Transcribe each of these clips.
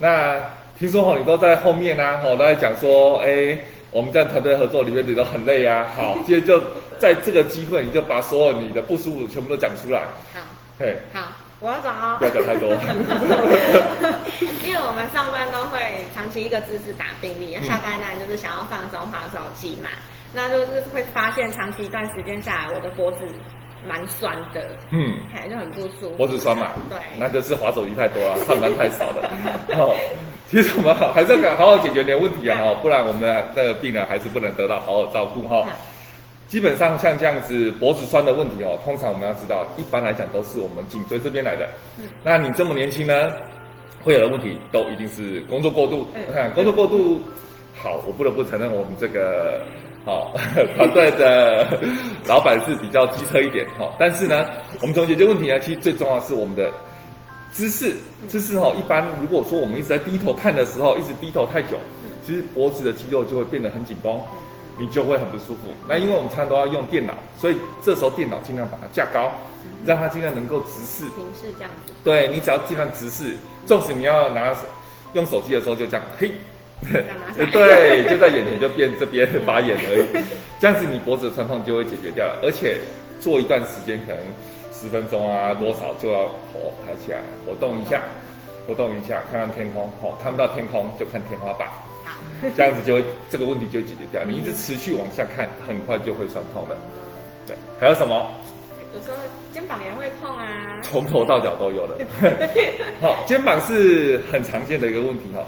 那听说齁，你都在后面呢、啊，齁都在讲说，哎、欸，我们在团队合作里面你都很累呀、啊，好，今天就在这个机会，你就把所有你的不舒服全部都讲出来。好，嘿，好，我要讲哦。不要讲太多。因为我们上班都会长期一个姿势打病历，下班呢就是想要放松滑手机嘛，那就是会发现长期一段时间下来，我的脖子。蛮酸的，嗯，看就很不舒服。脖子酸嘛，对，那就是滑手机太多了，上班太少了。哦，其实我们好还是要好好解决点问题啊，哈，不然我们的病人还是不能得到好好照顾哈。基本上像这样子脖子酸的问题哦，通常我们要知道，一般来讲都是我们颈椎这边来的。嗯，那你这么年轻呢，会有的问题都一定是工作过度。嗯工作过度，好，我不得不承认我们这个。好，团队的老板是比较机车一点，哈，但是呢，我们从解决问题呢，其实最重要的是我们的姿势，姿势哈，一般如果说我们一直在低头看的时候，一直低头太久，其实脖子的肌肉就会变得很紧绷，你就会很不舒服。那因为我们常常都要用电脑，所以这时候电脑尽量把它架高，让它尽量能够直视。平视这样子。对，你只要尽量直视，纵使你要拿用手机的时候就这样，嘿。对，就在眼前就变这边发炎而已，这样子你脖子的酸痛就会解决掉了，而且做一段时间可能十分钟啊，多少就要活抬起来活动一下，活动一下，看看天空，哦，看不到天空就看天花板，这样子就会这个问题就解决掉。你一直持续往下看，很快就会酸痛的。对，还有什么？有时候肩膀也会痛啊，从头到脚都有的。好，肩膀是很常见的一个问题哈。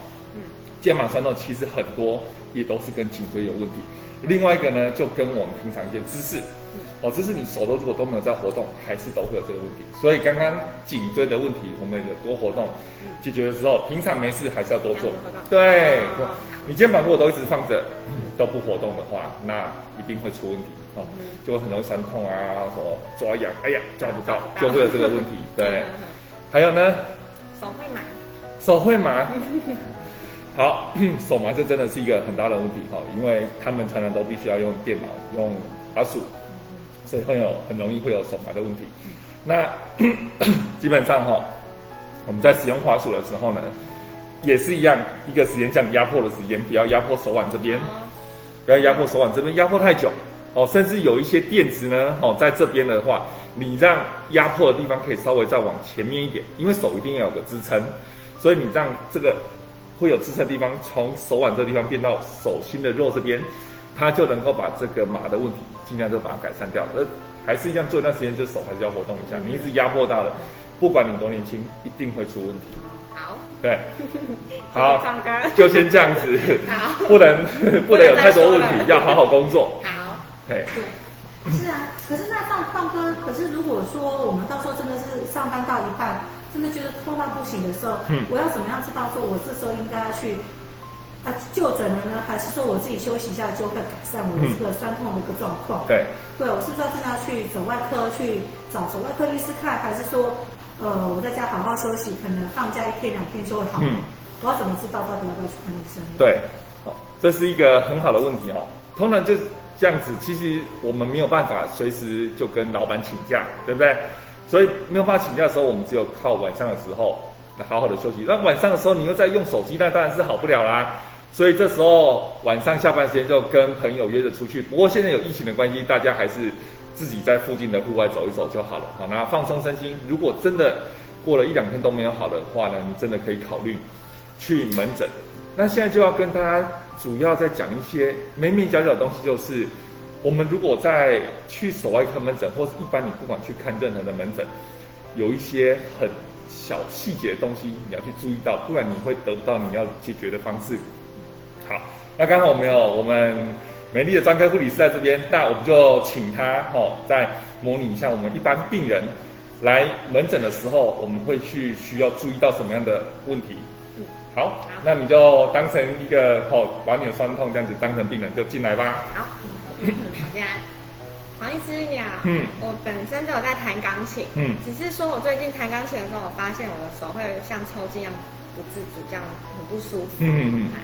肩膀酸痛其实很多也都是跟颈椎有问题，另外一个呢就跟我们平常一些姿势，哦，姿势你手都如果都没有在活动，还是都会有这个问题。所以刚刚颈椎的问题，我们有多活动解决的时候，平常没事还是要多做。对，你肩膀如果都一直放着都不活动的话，那一定会出问题哦，就会很容易酸痛啊，什么抓痒，哎呀抓不到，就会有这个问题。对，还有呢，手会麻，手会麻。好，手麻这真的是一个很大的问题哈，因为他们常常都必须要用电脑、用滑鼠，所以会有很容易会有手麻的问题。那 基本上哈，我们在使用滑鼠的时候呢，也是一样，一个时间这样压迫的时间，不要压迫手腕这边，不要压迫手腕这边，压迫太久哦，甚至有一些垫子呢，哦，在这边的话，你让压迫的地方可以稍微再往前面一点，因为手一定要有个支撑，所以你让这个。会有支撑的地方，从手腕这个地方变到手心的肉这边，它就能够把这个麻的问题尽量就把它改善掉。而还是一样做一段时间，就手还是要活动一下。你一直压迫到了，不管你多年轻，一定会出问题。好，对，好，就先这样子，好，不能 不能有太多问题，要好好工作。好，对，是啊，可是那放放歌，可是如果说我们到时候真的是上班到一半。真的觉得痛到不行的时候，嗯，我要怎么样知道说我这时候应该要去啊就诊了呢？还是说我自己休息一下就会改善我的这个酸痛的一个状况？对，对，我是不是要真的要去走外科去找走外科医师看，还是说呃我在家好好休息，可能放假一天两天就会好？嗯，我要怎么知道到底要不要去看医生？对，好，这是一个很好的问题哦。通常就是这样子，其实我们没有办法随时就跟老板请假，对不对？所以没有办法请假的时候，我们只有靠晚上的时候来好好的休息。那晚上的时候，你又在用手机，那当然是好不了啦。所以这时候晚上下班时间就跟朋友约着出去。不过现在有疫情的关系，大家还是自己在附近的户外走一走就好了。好，那放松身心。如果真的过了一两天都没有好的话呢，你真的可以考虑去门诊。那现在就要跟大家主要在讲一些眉眉角角的东西，就是。我们如果在去手外科门诊，或是一般你不管去看任何的门诊，有一些很小细节的东西你要去注意到，不然你会得不到你要解决的方式。好，那刚好我们有我们美丽的专科护理师在这边，那我们就请他哦，再模拟一下我们一般病人来门诊的时候，我们会去需要注意到什么样的问题。好，那你就当成一个哦，把你的酸痛这样子当成病人就进来吧。好。好的，黄医师你好。嗯，我本身都有在弹钢琴。嗯，只是说我最近弹钢琴的时候，我发现我的手会像抽筋一样不自主，这样很不舒服。嗯嗯嗯。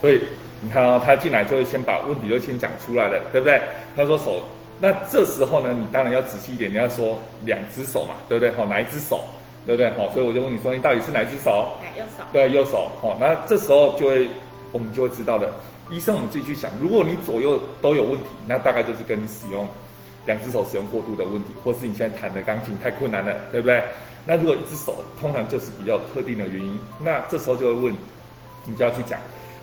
所以你看哦，他进来就会先把问题就先讲出来了，对不对？他说手，那这时候呢，你当然要仔细一点，你要说两只手嘛，对不对？好，哪一只手，对不对？好，所以我就问你说，你到底是哪一只手？右手。对，右手。好，那这时候就会，我们就会知道了。医生，我们自己去想，如果你左右都有问题，那大概就是跟你使用两只手使用过度的问题，或是你现在弹的钢琴太困难了，对不对？那如果一只手，通常就是比较特定的原因，那这时候就会问，你就要去讲，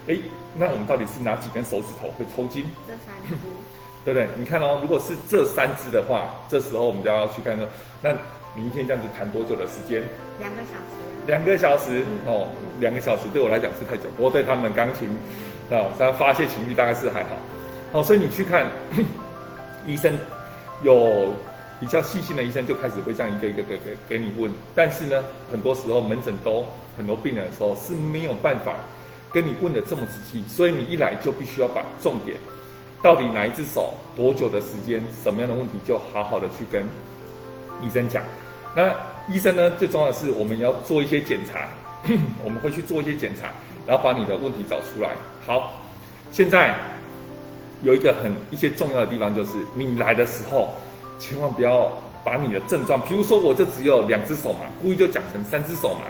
哎，那我们到底是哪几根手指头会抽筋？这三只，对不对？你看哦，如果是这三只的话，这时候我们就要去看说，那你一天这样子弹多久的时间？两个小时。两个小时哦，两个小时对我来讲是太久，不过对他们钢琴啊，他发泄情绪大概是还好。哦，所以你去看 医生有。比较细心的医生就开始会这样一个一个给给给你问，但是呢，很多时候门诊都很多病人的时候是没有办法跟你问的这么仔细，所以你一来就必须要把重点，到底哪一只手多久的时间，什么样的问题，就好好的去跟医生讲。那医生呢，最重要的是我们要做一些检查，我们会去做一些检查，然后把你的问题找出来。好，现在有一个很一些重要的地方，就是你来的时候。千万不要把你的症状，比如说我就只有两只手嘛，故意就讲成三只手嘛，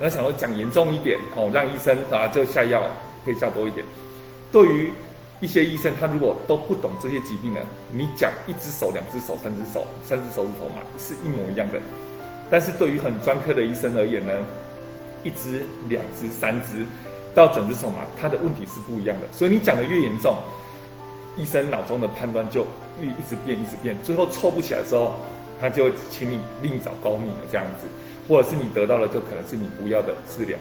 然后想说讲严重一点哦，让医生啊就下药可以下多一点。对于一些医生，他如果都不懂这些疾病呢，你讲一只手、两只手、三只手、三只手指头嘛，是一模一样的。但是对于很专科的医生而言呢，一只、两只、三只到整只手嘛，他的问题是不一样的。所以你讲的越严重，医生脑中的判断就越一直变，一直变，最后凑不起来的时候，他就请你另找高明的这样子，或者是你得到的就可能是你不要的治疗。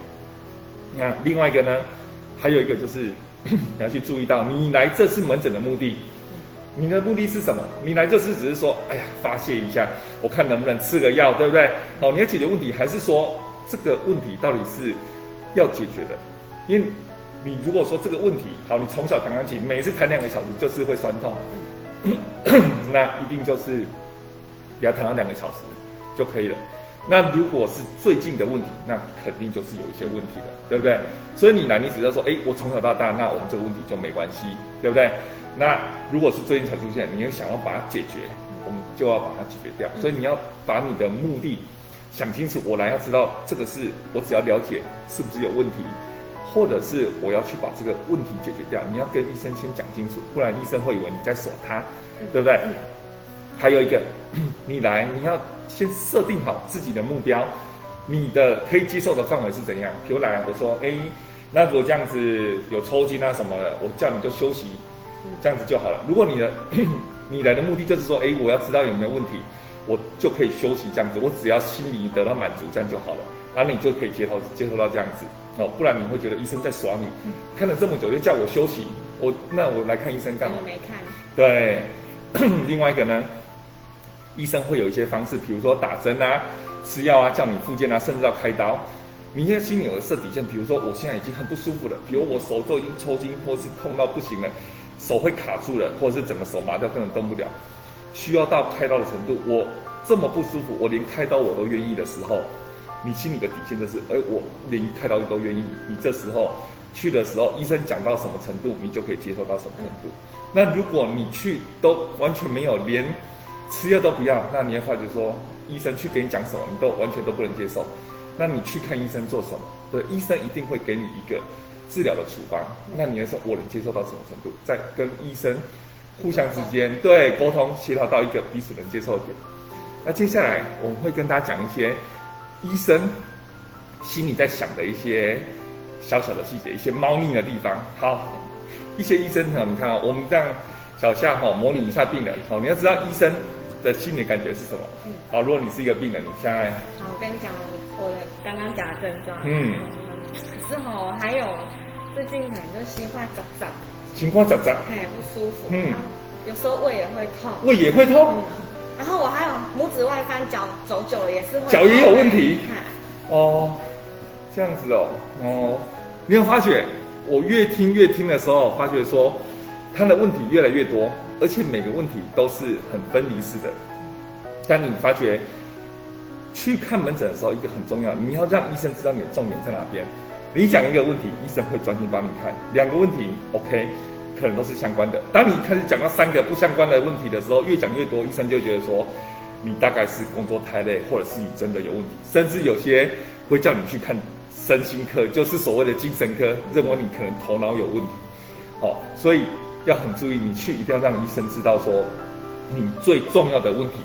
那另外一个呢，还有一个就是你要去注意到，你来这次门诊的目的，你的目的是什么？你来这次只是说，哎呀，发泄一下，我看能不能吃个药，对不对？好，你要解决问题，还是说这个问题到底是要解决的？因为你如果说这个问题好，你从小弹钢琴，每次弹两个小时就是会酸痛，那一定就是要弹到两个小时就可以了。那如果是最近的问题，那肯定就是有一些问题了，对不对？所以你来，你只要说，哎，我从小到大，那我们这个问题就没关系，对不对？那如果是最近才出现，你要想要把它解决，我们就要把它解决掉。所以你要把你的目的想清楚，我来要知道这个是我只要了解是不是有问题。或者是我要去把这个问题解决掉，你要跟医生先讲清楚，不然医生会以为你在锁他，对不对？还有一个，你来你要先设定好自己的目标，你的可以接受的范围是怎样？比如来我说，哎，那如果这样子有抽筋啊什么的，我叫你就休息，这样子就好了。如果你的 你来的目的就是说，哎，我要知道有没有问题，我就可以休息这样子，我只要心里得到满足，这样就好了，然后你就可以接受接受到这样子。哦，不然你会觉得医生在耍你，嗯、看了这么久就叫我休息，我那我来看医生干嘛？我没看。对，另外一个呢，医生会有一些方式，比如说打针啊、吃药啊、叫你复健啊，甚至要开刀。你现在心里有个设底线，比如说我现在已经很不舒服了，比如我手都已经抽筋，或是痛到不行了，手会卡住了，或者是整个手麻掉，根本动不了，需要到开刀的程度。我这么不舒服，我连开刀我都愿意的时候。你心里的底线就是，哎，我连开刀都愿意。你这时候去的时候，医生讲到什么程度，你就可以接受到什么程度。那如果你去都完全没有，连吃药都不要，那你要发觉说，医生去给你讲什么，你都完全都不能接受。那你去看医生做什么？对，医生一定会给你一个治疗的处方。那你要说，我能接受到什么程度？再跟医生互相之间对沟通协调到一个彼此能接受的点。那接下来我们会跟大家讲一些。医生心里在想的一些小小的细节，一些猫腻的地方。好，一些医生哈，你看啊，我们这样小夏哈模拟一下病人。好，你要知道医生的心理感觉是什么。好，如果你是一个病人，你现在好，我跟你讲我的刚刚讲的症状。嗯。可是哈，还有最近可能就心慌杂杂。心慌杂杂。哎，不舒服。嗯。有时候胃也会痛。胃也会痛。然后我还有拇指外翻，脚走久了也是会。脚也有问题。哦，这样子哦，哦，你有发觉？我越听越听的时候，发觉说他的问题越来越多，而且每个问题都是很分离式的。但你发觉去看门诊的时候，一个很重要，你要让医生知道你的重点在哪边。你讲一个问题，医生会专心帮你看；两个问题，OK，可能都是相关的。当你开始讲到三个不相关的问题的时候，越讲越多，医生就觉得说你大概是工作太累，或者是你真的有问题，甚至有些会叫你去看身心科，就是所谓的精神科，认为你可能头脑有问题。哦，所以要很注意，你去一定要让医生知道说你最重要的问题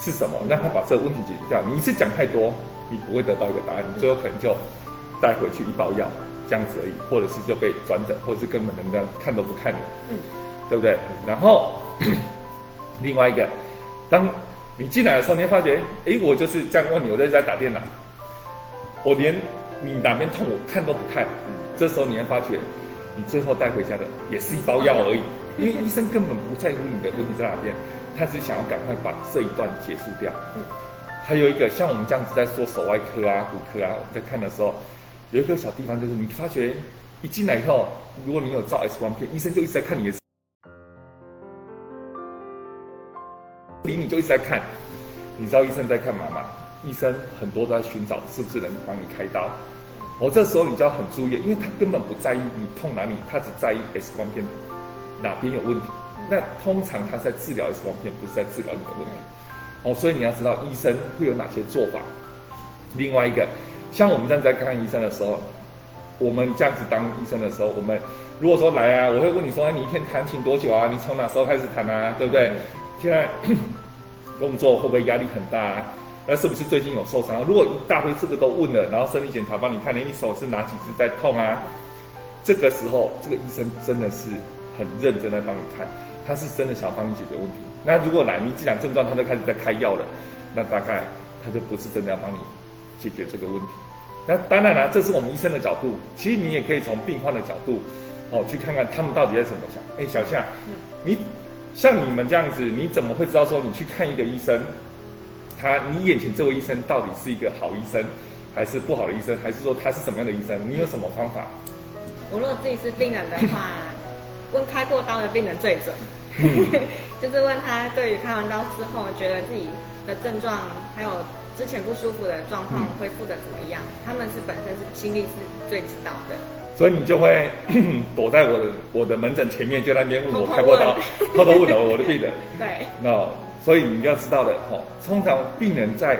是什么，让他把这个问题解决掉。你一次讲太多，你不会得到一个答案，你最后可能就。带回去一包药，这样子而已，或者是就被转诊，或者是根本人家看都不看你，嗯，对不对？然后 另外一个，当你进来的时候，你会发觉，哎，我就是这样问你，我在家打电脑，我连你哪边痛我看都不看，嗯，这时候你会发觉，你最后带回家的也是一包药而已，因为医生根本不在乎你的问题在哪边，他只想要赶快把这一段结束掉。嗯，还有一个像我们这样子在说手外科啊、骨科啊，我在看的时候。有一个小地方，就是你发觉一进来以后，如果你有照 X 光片，医生就一直在看你的，离你就一直在看。你知道医生在干嘛吗？医生很多都在寻找是不是能帮你开刀。哦，这时候你就要很注意，因为他根本不在意你痛哪里，他只在意 X 光片哪边有问题。那通常他在治疗 X 光片，不是在治疗你的问题。哦，所以你要知道医生会有哪些做法。另外一个。像我们这样在看医生的时候，我们这样子当医生的时候，我们如果说来啊，我会问你说，哎你一天弹琴多久啊？你从哪时候开始弹啊？对不对？现在 工作会不会压力很大啊？那是不是最近有受伤？如果一大堆这个都问了，然后生理检查帮你看，你手是哪几只在痛啊？这个时候，这个医生真的是很认真的帮你看，他是真的想帮你解决问题。那如果来你既然症状，他都开始在开药了，那大概他就不是真的要帮你。解决这个问题，那当然了，这是我们医生的角度。其实你也可以从病患的角度，哦，去看看他们到底在怎么想。哎，小夏，你像你们这样子，你怎么会知道说你去看一个医生，他你眼前这位医生到底是一个好医生，还是不好的医生，还是说他是什么样的医生？你有什么方法？我如果自己是病人的话，问开过刀的病人最准，就是问他对于开完刀之后，觉得自己的症状还有。之前不舒服的状况恢复的怎么样？嗯、他们是本身是心里是最知道的，所以你就会 躲在我的我的门诊前面，就在那边问我开过刀，偷偷问了我的病人。对，那所以你要知道的哦，通常病人在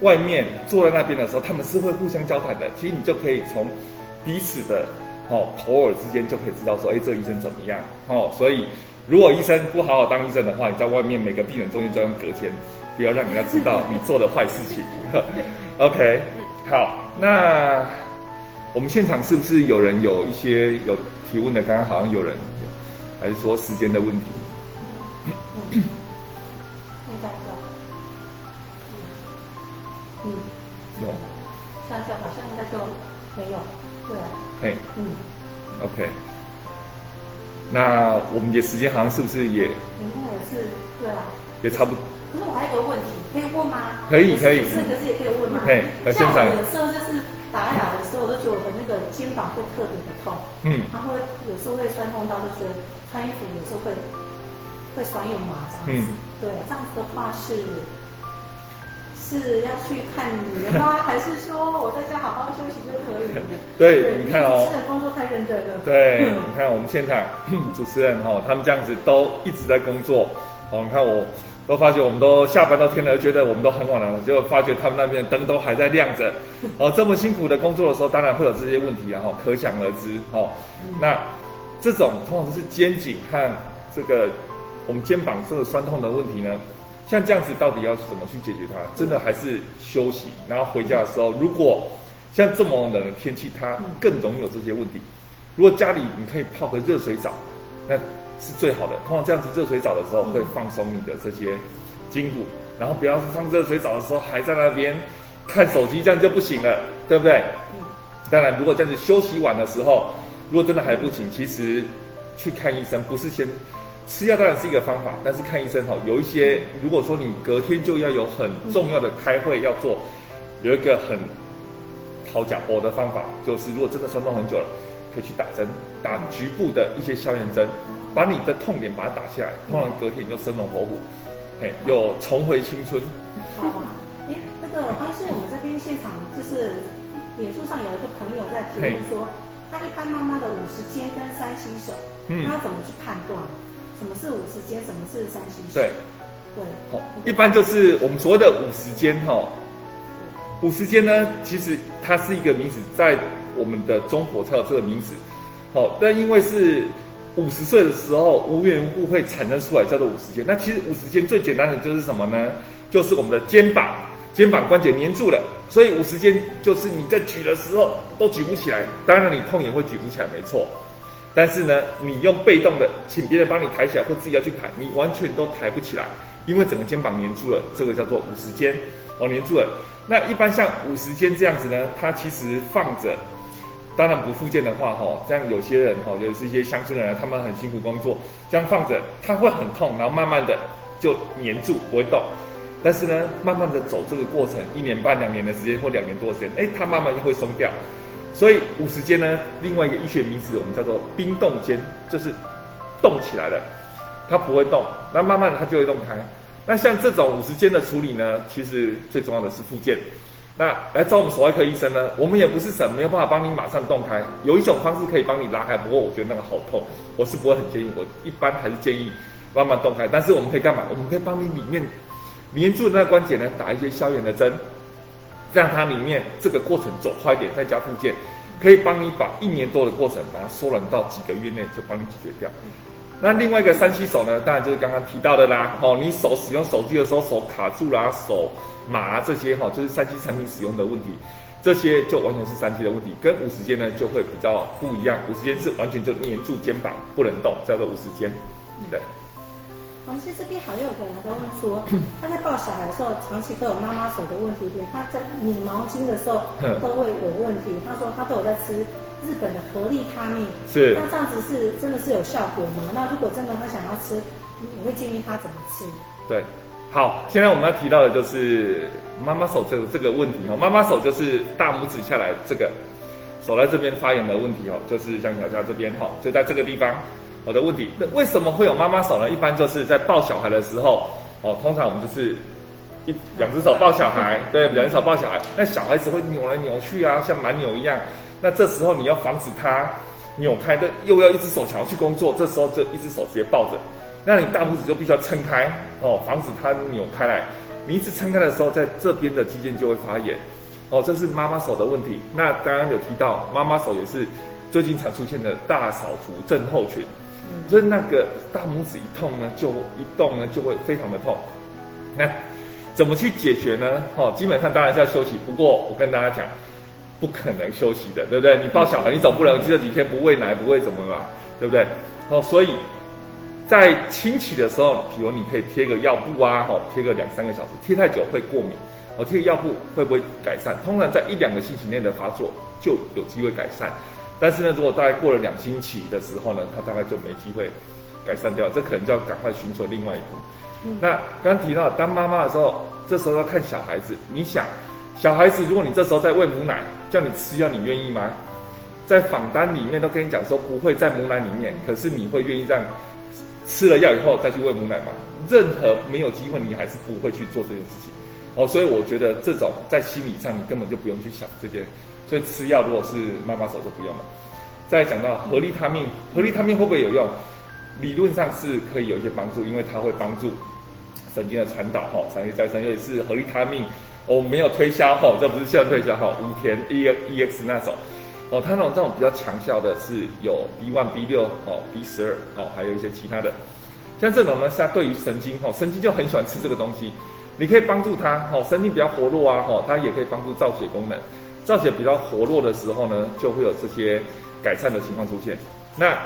外面坐在那边的时候，他们是会互相交谈的。其实你就可以从彼此的哦口耳之间就可以知道说，哎，这个医生怎么样？哦，所以如果医生不好好当医生的话，你在外面每个病人中间就要隔间。不要让人家知道你做的坏事情。OK，好，那我们现场是不是有人有一些有提问的？刚刚好像有人，还是说时间的问题？嗯，有。嗯，有。想想好像应该就没有。对啊。嘿。嗯。OK。那我们的时间好像是不是也？应该也是，对啊。也差不多。可是我还有个问题，可以问吗？可以可以。是，可是也可以问吗？对，像我有时候就是打打的时候，我都觉得我的那个肩膀会特别的痛。嗯。然后有时候会酸痛到，就觉得穿衣服有时候会会酸又麻这样子。嗯。对，这样子的话是是要去看你的吗？还是说我在家好好休息就可以？对，你看哦。主持人工作太认真了。对，你看我们现场主持人哈，他们这样子都一直在工作。好，你看我。都发觉我们都下班到天了，觉得我们都很晚了，就发觉他们那边灯都还在亮着。哦，这么辛苦的工作的时候，当然会有这些问题啊，哈，可想而知。哦，那这种通常是肩颈和这个我们肩膀这个酸痛的问题呢，像这样子到底要怎么去解决它？真的还是休息，然后回家的时候，如果像这么冷的天气，它更容易有这些问题。如果家里你可以泡个热水澡，那。是最好的。通常这样子热水澡的时候会放松你的这些筋骨，然后不要是上热水澡的时候还在那边看手机，这样就不行了，对不对？当然，如果这样子休息晚的时候，如果真的还不行，其实去看医生不是先吃药，当然是一个方法，但是看医生哈，有一些如果说你隔天就要有很重要的开会要做，有一个很好讲我的方法，就是如果真的酸痛很久了，可以去打针，打局部的一些消炎针。把你的痛点把它打下来，通常隔天你就生龙活虎，嘿，又重回青春。好啊，哎，那个，我发现我们这边现场就是脸书上有一个朋友在提问说，他一般妈妈的五十肩跟三七手，嗯，他要怎么去判断？什么是五十肩？什么是三七手？对，对，好，一般就是我们所谓的五十肩哈。五十肩呢，其实它是一个名字，在我们的中国才有这个名字。好，但因为是五十岁的时候无缘无故会产生出来，叫做五十肩。那其实五十肩最简单的就是什么呢？就是我们的肩膀，肩膀关节黏住了，所以五十肩就是你在举的时候都举不起来。当然你痛也会举不起来，没错。但是呢，你用被动的，请别人帮你抬起来，或自己要去抬，你完全都抬不起来，因为整个肩膀黏住了，这个叫做五十肩。哦，黏住了。那一般像五十肩这样子呢，它其实放着，当然不复健的话，哈，像有些人哈，就是一些乡村人，他们很辛苦工作，这样放着，它会很痛，然后慢慢的就黏住不会动。但是呢，慢慢的走这个过程，一年半两年的时间或两年多的时间，哎，它慢慢就会松掉。所以五十肩呢，另外一个医学名词我们叫做冰冻肩，就是动起来了，它不会动，那慢慢的它就会动开。那像这种五十肩的处理呢，其实最重要的是复健。那来找我们手外科医生呢，我们也不是神，没有办法帮你马上动开。有一种方式可以帮你拉开，不过我觉得那个好痛，我是不会很建议。我一般还是建议慢慢动开。但是我们可以干嘛？我们可以帮你里面黏住的那个关节呢，打一些消炎的针，让它里面这个过程走快一点，再加复健，可以帮你把一年多的过程，把它缩短到几个月内就帮你解决掉。那另外一个三七手呢，当然就是刚刚提到的啦。哦，你手使用手机的时候手卡住啦、啊，手麻、啊、这些哈，就是三七产品使用的问题，这些就完全是三七的问题，跟五十肩呢就会比较不一样。五十肩是完全就黏住肩膀不能动，叫做五十肩。对。同时这边好像有个人在问说，他在抱小孩的时候，长期都有妈妈手的问题，对，他在拧毛巾的时候都会有问题。他说他都有在吃。日本的合力他命是，那这样子是真的是有效果吗？那如果真的他想要吃，你会建议他怎么吃？对，好，现在我们要提到的就是妈妈手这个这个问题哦。妈妈手就是大拇指下来这个手在这边发炎的问题哦，就是像小佳这边哈，就在这个地方我的问题。那为什么会有妈妈手呢？一般就是在抱小孩的时候哦，通常我们就是一两只手抱小孩，对，两只手抱小孩，那小孩子会扭来扭去啊，像蛮牛一样。那这时候你要防止它扭开，的又要一只手想要去工作，这时候就一只手直接抱着，那你大拇指就必须要撑开哦，防止它扭开来。你一直撑开的时候，在这边的肌腱就会发炎哦，这是妈妈手的问题。那刚刚有提到妈妈手也是最近常出现的大扫除症候群，所以那个大拇指一痛呢，就一动呢就会非常的痛。那怎么去解决呢？哦，基本上当然是要休息。不过我跟大家讲。不可能休息的，对不对？你抱小孩，你总不能这几天不喂奶，不喂什么嘛，对不对？哦，所以在清洗的时候，比如你可以贴个药布啊，哦，贴个两三个小时，贴太久会过敏。哦，贴个药布会不会改善？通常在一两个星期内的发作就有机会改善。但是呢，如果大概过了两星期的时候呢，它大概就没机会改善掉，这可能就要赶快寻求另外一步。嗯、那刚刚提到当妈妈的时候，这时候要看小孩子，你想。小孩子，如果你这时候在喂母奶，叫你吃药，你愿意吗？在访单里面都跟你讲说不会在母奶里面，可是你会愿意这样吃了药以后再去喂母奶吗？任何没有机会，你还是不会去做这件事情。哦，所以我觉得这种在心理上你根本就不用去想这件。所以吃药如果是妈妈手就不用了。再讲到合利他命，合利他命会不会有用？理论上是可以有一些帮助，因为它会帮助神经的传导，哈，长期再生，尤其是合利他命。我、没有推销哈，这不是现在推销哈。武田 E E X 那种，哦，它那种这种比较强效的是有 B one B 六哦 B 十二哦，还有一些其他的。像这种呢，是它对于神经哈，神经就很喜欢吃这个东西。你可以帮助它哈，神经比较活络啊哈，它也可以帮助造血功能。造血比较活络的时候呢，就会有这些改善的情况出现。那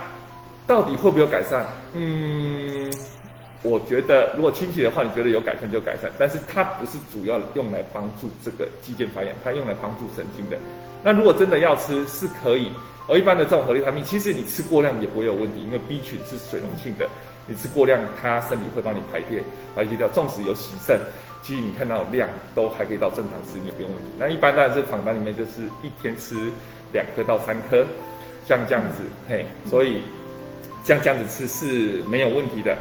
到底会不会有改善？嗯。我觉得，如果清洗的话，你觉得有改善就改善，但是它不是主要用来帮助这个肌腱发炎，它用来帮助神经的。那如果真的要吃，是可以。而一般的这种合力产品，其实你吃过量也不会有问题，因为 B 群是水溶性的，你吃过量，它身体会帮你排便排泄掉。纵使有洗肾，其实你看到量都还可以到正常吃，你也不用问题。那一般当然是访谈里面就是一天吃两颗到三颗，像这样子，嘿，所以像这样子吃是没有问题的。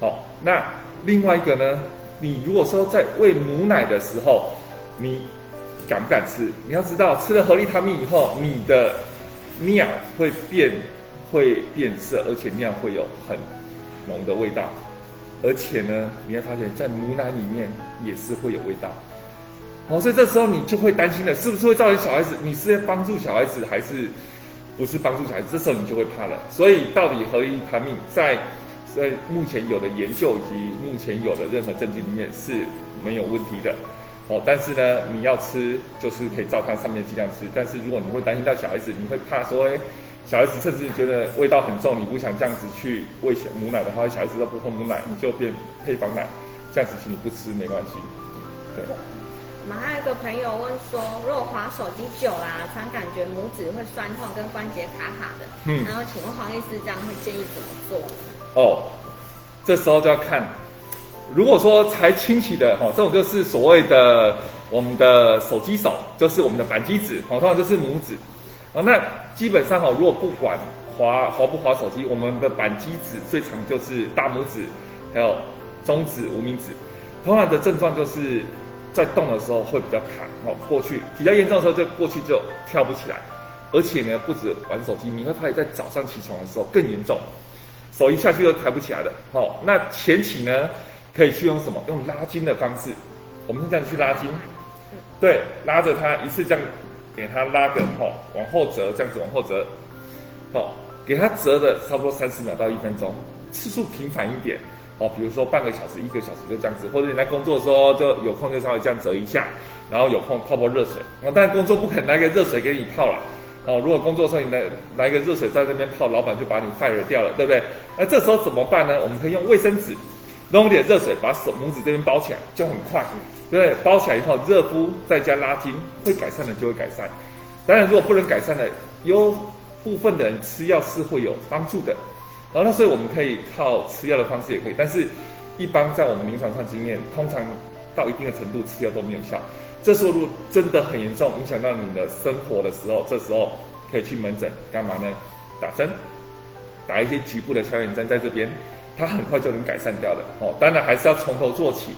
好，那另外一个呢？你如果说在喂母奶的时候，你敢不敢吃？你要知道，吃了合利他命以后，你的尿会变会变色，而且尿会有很浓的味道，而且呢，你会发现在母奶里面也是会有味道。哦，所以这时候你就会担心了，是不是会造成小孩子？你是在帮助小孩子，还是不是帮助小孩子？这时候你就会怕了。所以，到底合利他命在在目前有的研究以及目前有的任何证据里面是没有问题的。哦，但是呢，你要吃就是可以照它上面尽量吃。但是如果你会担心到小孩子，你会怕说，哎，小孩子甚至觉得味道很重，你不想这样子去喂小母奶的话，小孩子都不喝母奶，你就变配方奶，这样子请你不吃没关系。对。我们还有一个朋友问说，如果滑手机久啦，常感觉拇指会酸痛跟关节卡卡的，嗯，然后请问黄医师这样会建议怎么做？哦，这时候就要看，如果说才清洗的哈，这种就是所谓的我们的手机手，就是我们的扳机指，通常就是拇指，啊，那基本上哈，如果不管滑滑不滑手机，我们的扳机指最常就是大拇指，还有中指、无名指，通常的症状就是。在动的时候会比较卡，哦，过去比较严重的时候就过去就跳不起来，而且呢，不止玩手机，你会发现在早上起床的时候更严重，手一下去就抬不起来了，哦，那前期呢可以去用什么？用拉筋的方式，我们是这样去拉筋，对，拉着它一次这样给它拉个，哦，往后折，这样子往后折，哦，给它折的差不多三十秒到一分钟，次数频繁一点。哦，比如说半个小时、一个小时就这样子，或者你在工作的时候就有空就稍微这样折一下，然后有空泡泡热水。哦，但工作不肯拿个热水给你泡了。哦，如果工作的时候你来来个热水在那边泡，老板就把你 fire 掉了，对不对？那这时候怎么办呢？我们可以用卫生纸弄点热水，把手拇指这边包起来，就很快，对不对？包起来以后热敷再加拉筋，会改善的就会改善。当然，如果不能改善的，有部分的人吃药是会有帮助的。然后那所以我们可以靠吃药的方式也可以，但是，一般在我们临床上经验，通常到一定的程度吃药都没有效。这时候如果真的很严重，影响到你的生活的时候，这时候可以去门诊干嘛呢？打针，打一些局部的消炎针在这边，它很快就能改善掉的。哦，当然还是要从头做起。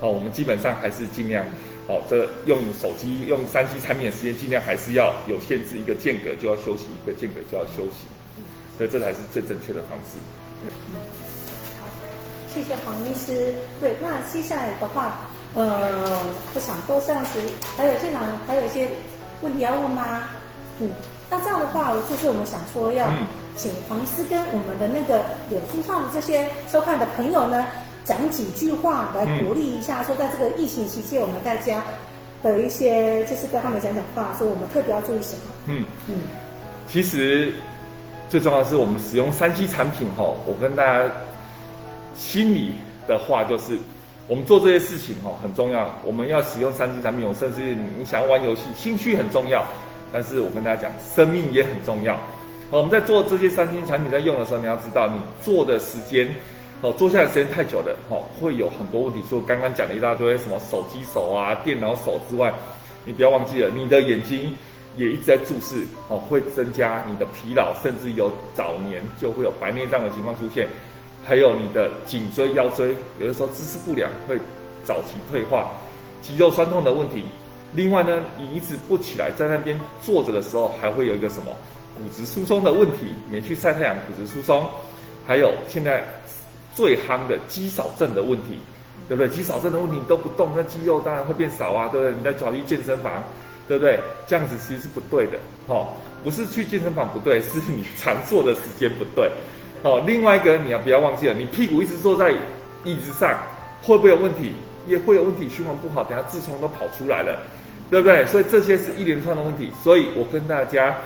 哦，我们基本上还是尽量，哦，这用手机用三 C 产品的时间尽量还是要有限制，一个间隔就要休息，一个间隔就要休息。所以这才是最正确的方式。好，谢谢黄医师。对，那接下来的话，呃，我想多这样子，还有现场还有一些问题要问吗？嗯，那这样的话，就是我们想说要请黄师跟我们的那个脸书上的这些收看的朋友呢，讲几句话来鼓励一下，说在这个疫情期间，我们大家的一些就是跟他们讲讲话，说我们特别要注意什么？嗯嗯，其实。最重要的是我们使用三 C 产品吼，我跟大家心里的话就是，我们做这些事情吼很重要。我们要使用三 C 产品，我甚至你想要玩游戏，兴趣很重要。但是我跟大家讲，生命也很重要。好，我们在做这些三 C 产品在用的时候，你要知道，你做的时间，哦，做下来时间太久了，哦，会有很多问题。说刚刚讲了一大堆什么手机手啊、电脑手之外，你不要忘记了，你的眼睛。也一直在注视哦，会增加你的疲劳，甚至有早年就会有白内障的情况出现，还有你的颈椎、腰椎，有的时候姿势不良会早期退化，肌肉酸痛的问题。另外呢，你一直不起来，在那边坐着的时候，还会有一个什么骨质疏松的问题，免去晒太阳，骨质疏松，还有现在最夯的肌少症的问题，对不对？肌少症的问题你都不动，那肌肉当然会变少啊，对不对？你在跑去健身房。对不对？这样子其实是不对的，哦，不是去健身房不对，是你常坐的时间不对，哦。另外一个你要不要忘记了，你屁股一直坐在椅子上，会不会有问题？也会有问题，循环不好，等下痔疮都跑出来了，对不对？所以这些是一连串的问题。所以我跟大家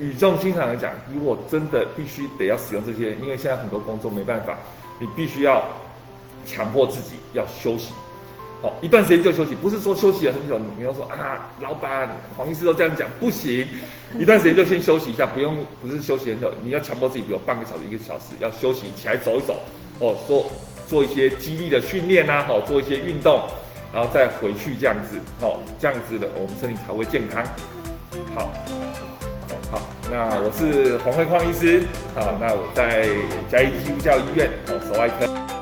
语重心长的讲，如果真的必须得要使用这些，因为现在很多工作没办法，你必须要强迫自己要休息。好，一段时间就休息，不是说休息了很久，你要说啊，老板、黄医师都这样讲，不行，一段时间就先休息一下，不用，不是休息很久，你要强迫自己，比如半个小时、一个小时要休息，起来走一走，哦，做做一些肌力的训练啊，好，做一些运动，然后再回去这样子，哦，这样子的，我们身体才会健康。好，好，那我是黄慧匡医师，好，那我在嘉义基督教医院哦，手外科。